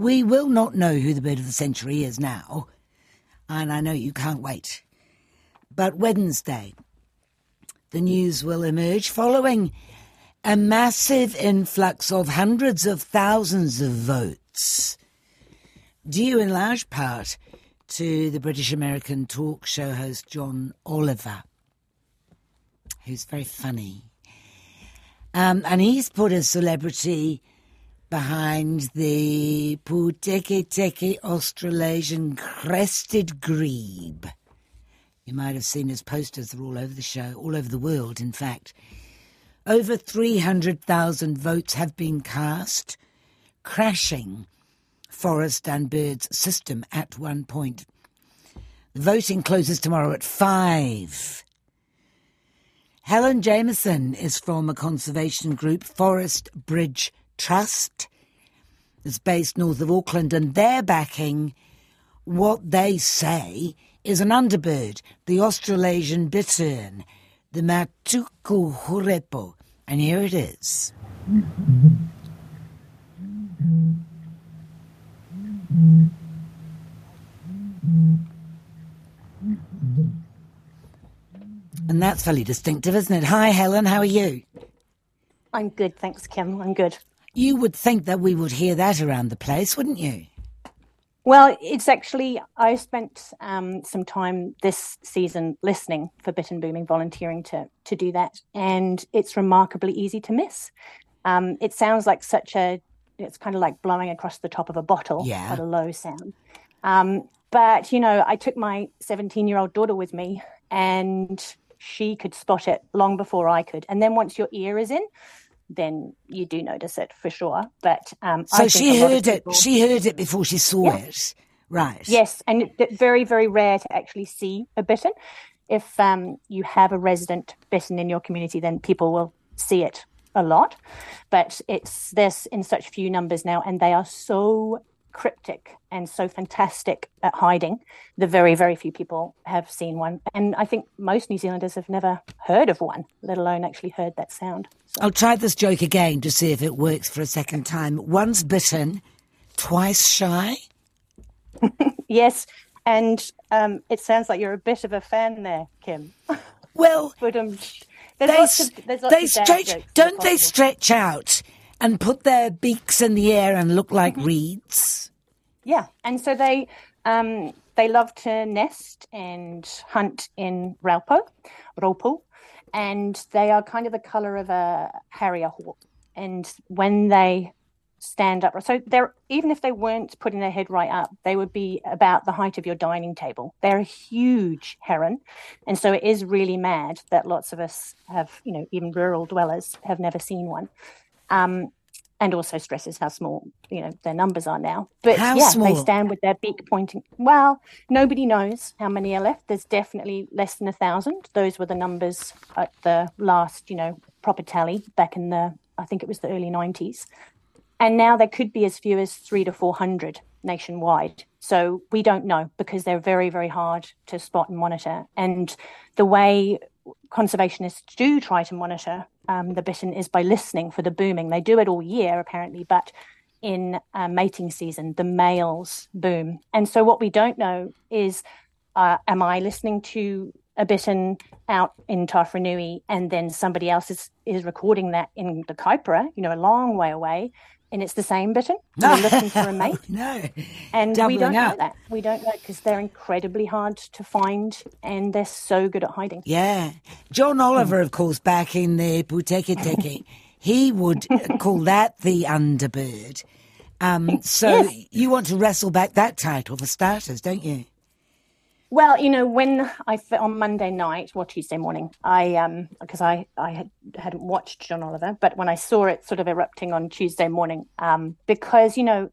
We will not know who the bird of the century is now, and I know you can't wait. But Wednesday, the news will emerge following a massive influx of hundreds of thousands of votes, due in large part to the British American talk show host John Oliver, who's very funny. Um, and he's put a celebrity behind the Pūteketeke Australasian crested grebe. You might have seen his posters, they're all over the show, all over the world, in fact. Over 300,000 votes have been cast, crashing Forest and Birds system at one point. The voting closes tomorrow at 5. Helen Jamieson is from a conservation group, Forest Bridge Trust. is based north of Auckland, and they're backing what they say is an underbird, the Australasian bittern, the Matuku hurepo. And here it is. And that's fairly distinctive, isn't it? Hi, Helen, how are you? I'm good, thanks, Kim. I'm good. You would think that we would hear that around the place, wouldn't you? Well, it's actually, I spent um, some time this season listening for Bittern Booming, volunteering to, to do that. And it's remarkably easy to miss. Um, it sounds like such a, it's kind of like blowing across the top of a bottle Yeah. at a low sound. Um, but, you know, I took my 17 year old daughter with me and she could spot it long before I could. And then once your ear is in, then you do notice it for sure. But um, So I think she a lot of heard it. She heard it before she saw Yeah. it. Right. Yes, and it- it's very, very rare to actually see a bittern. If um, you have a resident bittern in your community, then people will see it a lot. But it's this in such few numbers now, and they are so cryptic and so fantastic at hiding. The very, very few people have seen one, and I think most New Zealanders have never heard of one, let alone actually heard that sound. So, I'll try this joke again to see if it works for a second time. Once bitten, twice shy. yes, and um, it sounds like you're a bit of a fan there, Kim. Well, But um, there's they, of they stretch. Don't they stretch out and put their beaks in the air and look like Mm-hmm. reeds? Yeah, and so they um, they love to nest and hunt in raupo, raupo, and they are kind of the color of a harrier hawk. And when they stand up, so they're even if they weren't putting their head right up, they would be about the height of your dining table. They're a huge heron, and so it is really mad that lots of us have, you know, even rural dwellers have never seen one. Um, and also stresses how small you know their numbers are now. But How yeah, small? they stand with their beak pointing. Well, nobody knows how many are left. There's definitely less than a thousand. Those were the numbers at the last you know proper tally back in the I think it was the early 90s. And now there could be as few as three to 400 nationwide. So we don't know because they're very, very hard to spot and monitor. And the way conservationists do try to monitor um, the bittern is by listening for the booming. They do it all year, apparently, but in uh, mating season, the males boom. And so what we don't know is uh, am I listening to a bittern out in Tawharanui and then somebody else is, is recording that in the Kaipara, you know, a long way away, and it's the same bittern? And they're looking for a mate. no. And we don't know that. We don't know because they're incredibly hard to find and they're so good at hiding. Yeah. John Oliver, of course, back in the Pūteketeke, he would call that the underbird. Um, so Yes. you want to wrestle back that title for starters, don't you? Well, you know, when I on Monday night or Tuesday morning, I um because I I had, hadn't watched John Oliver, but when I saw it sort of erupting on Tuesday morning, um because you know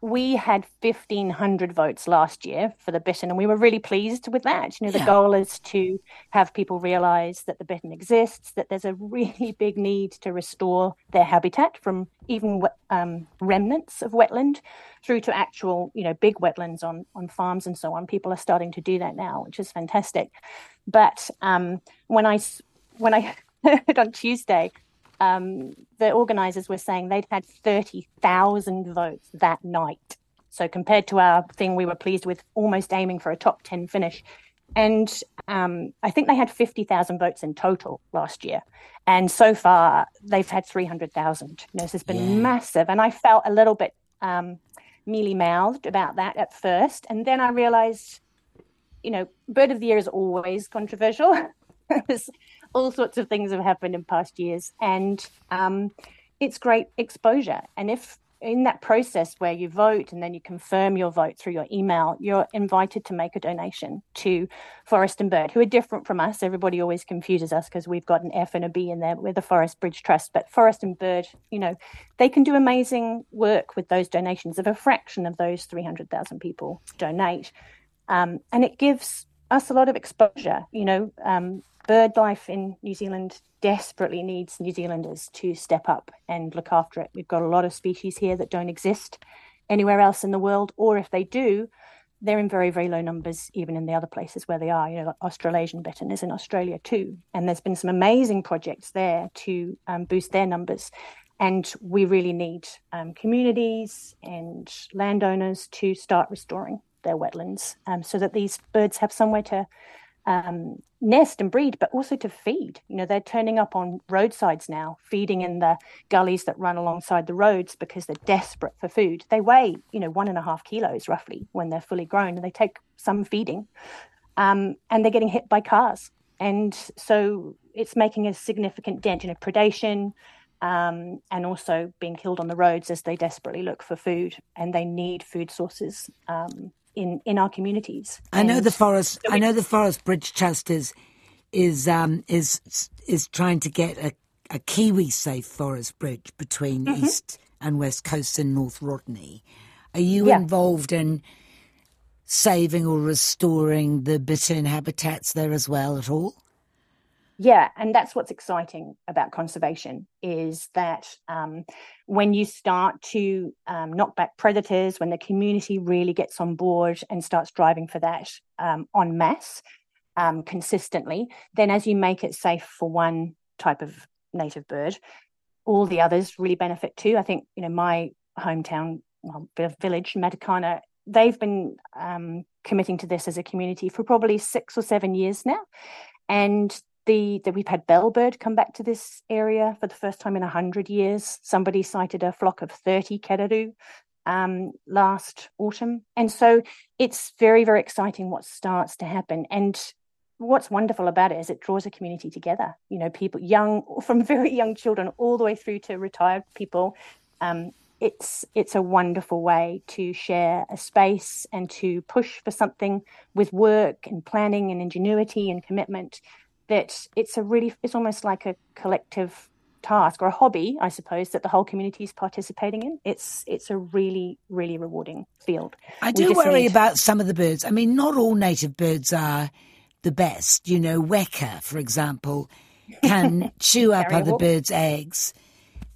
we had 1500 votes last year for the bittern and we were really pleased with that. You know the Yeah. goal is to have people realize that the bittern exists that there's a really big need to restore their habitat from even um, remnants of wetland through to actual you know big wetlands on on farms and so on. People are starting to do that now which is fantastic. But um, I when i heard on tuesday um, the organisers were saying they'd had 30,000 votes that night. So compared to our thing, we were pleased with almost aiming for a top 10 finish. And um, I think they had 50,000 votes in total last year. And so far, they've had 300,000. You know, this has been yeah. massive. And I felt a little bit um, mealy mouthed about that at first. And then I realized, you know, Bird of the Year is always controversial. all sorts of things have happened in past years. And um, it's great exposure. And if in that process where you vote and then you confirm your vote through your email, you're invited to make a donation to Forest and Bird, who are different from us. Everybody always confuses us because we've got an F and a B in there. We're the Forest Bridge Trust, but Forest and Bird, you know, they can do amazing work with those donations. If a fraction of those 300,000 people donate, um, and it gives us a lot of exposure. You know, um, bird life in New Zealand desperately needs New Zealanders to step up and look after it. We've got a lot of species here that don't exist anywhere else in the world, or if they do, they're in very, very low numbers, even in the other places where they are. You know, like Australasian bittern is in Australia too. And there's been some amazing projects there to um, boost their numbers. And we really need um, communities and landowners to start restoring their wetlands um, so that these birds have somewhere to um, nest and breed, but also to feed. You know, they're turning up on roadsides now, feeding in the gullies that run alongside the roads because they're desperate for food. They weigh, you know, one and a half kilos roughly when they're fully grown, and they take some feeding. Um, and they're getting hit by cars. And so it's making a significant dent in you know, predation um, and also being killed on the roads as they desperately look for food and they need food sources um, in in our communities. I know the forest. I know the Forest Bridge Trust is is um, is is trying to get a, a Kiwi safe forest bridge between mm-hmm. east and west coast in North Rodney. Are you yeah. involved in saving or restoring the bittern habitats there as well at all? Yeah and that's what's exciting about conservation is that um, when you start to um, knock back predators when the community really gets on board and starts driving for that um, en masse um, consistently then as you make it safe for one type of native bird all the others really benefit too. I think you know my hometown well, village matakana they've been um, committing to this as a community for probably six or seven years now. And the that we've had bellbird come back to this area for the first time in 100 years. Somebody sighted a flock of 30 kererū um, last autumn. And so it's very, very exciting what starts to happen. And what's wonderful about it is it draws a community together. You know, people young, from very young children all the way through to retired people. Um, it's it's a wonderful way to share a space and to push for something with work and planning and ingenuity and commitment that it's a really it's almost like a collective task or a hobby i suppose that the whole community is participating in. It's it's a really really rewarding field. I do worry need... about some of the birds. I mean not all native birds are the best. You know weka for example can chew up other birds eggs.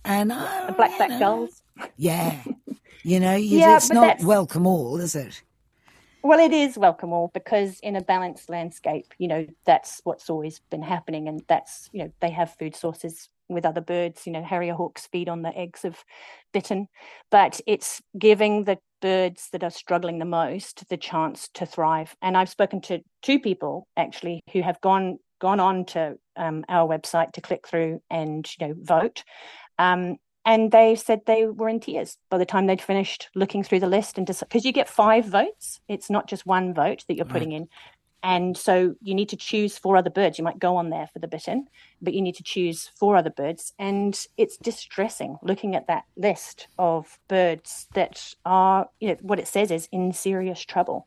And uh, the blackback gulls. yeah. You know yeah, it's not that's... welcome all is it well, it is welcome all because in a balanced landscape, you know, that's what's always been happening. And that's, you know, they have food sources with other birds. You know, harrier hawks feed on the eggs of bittern, but it's giving the birds that are struggling the most the chance to thrive. And I've spoken to two people actually who have gone gone on to um, our website to click through and you know vote. Um, and they said they were in tears by the time they'd finished looking through the list and because you get five votes. It's not just one vote that you're right. putting in. And so you need to choose four other birds. You might go on there for the bittern but you need to choose four other birds. And it's distressing looking at that list of birds that are you know what it says is in serious trouble.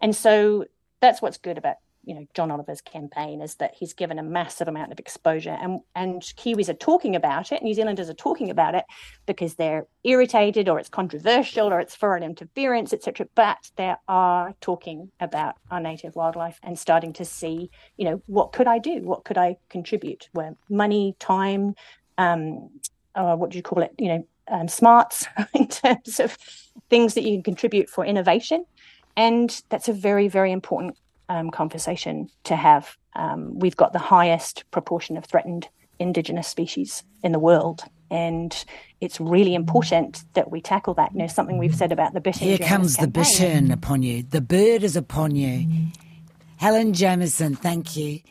And so that's what's good about you know John Oliver's campaign is that he's given a massive amount of exposure and and Kiwis are talking about it New Zealanders are talking about it because they're irritated or it's controversial or it's foreign interference etc but they are talking about our native wildlife and starting to see you know what could I do? What could I contribute? Where money time um uh, what do you call it? You know um, smarts in terms of things that you can contribute for innovation. And that's a very very important um, conversation to have. Um, we've got the highest proportion of threatened indigenous species in the world. And it's really important that we tackle that. You know, something we've said about the bittern. Here comes the bittern upon you. The bird is upon you. Helen Jamieson, thank you.